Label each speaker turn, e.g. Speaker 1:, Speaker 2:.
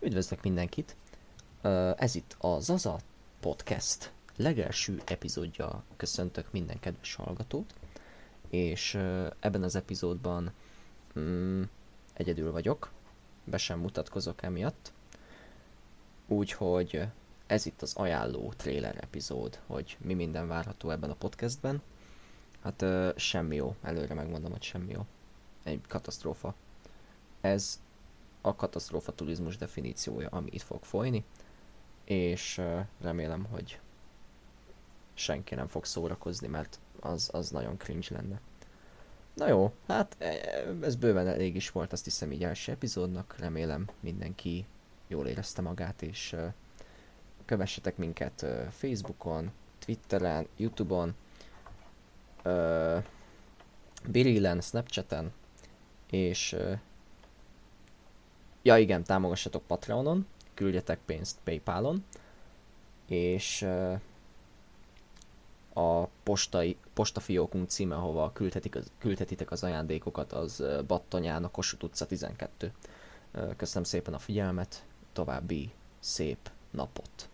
Speaker 1: Üdvözlök mindenkit! Ez itt a Zaza Podcast legelső epizódja. Köszöntök minden kedves hallgatót. És ebben az epizódban mm, egyedül vagyok, be sem mutatkozok emiatt. Úgyhogy ez itt az ajánló trailer epizód, hogy mi minden várható ebben a podcastben. Hát semmi jó, előre megmondom, hogy semmi jó. Egy katasztrófa. Ez a katasztrófa turizmus definíciója, ami itt fog folyni, és remélem, hogy senki nem fog szórakozni, mert az, az nagyon cringe lenne. Na jó, hát e, ez bőven elég is volt, azt hiszem így első epizódnak, remélem mindenki jól érezte magát, és kövessetek minket Facebookon, Twitteren, Youtube-on, ö, Birilen, Snapchaten, és ja igen, támogassatok Patreonon, küldjetek pénzt Paypalon, és a postai, postafiókunk címe, ahova küldhetik küldhetitek az ajándékokat, az Battonyán, a Kossuth utca 12. Ö, Köszönöm szépen a figyelmet, további szép napot!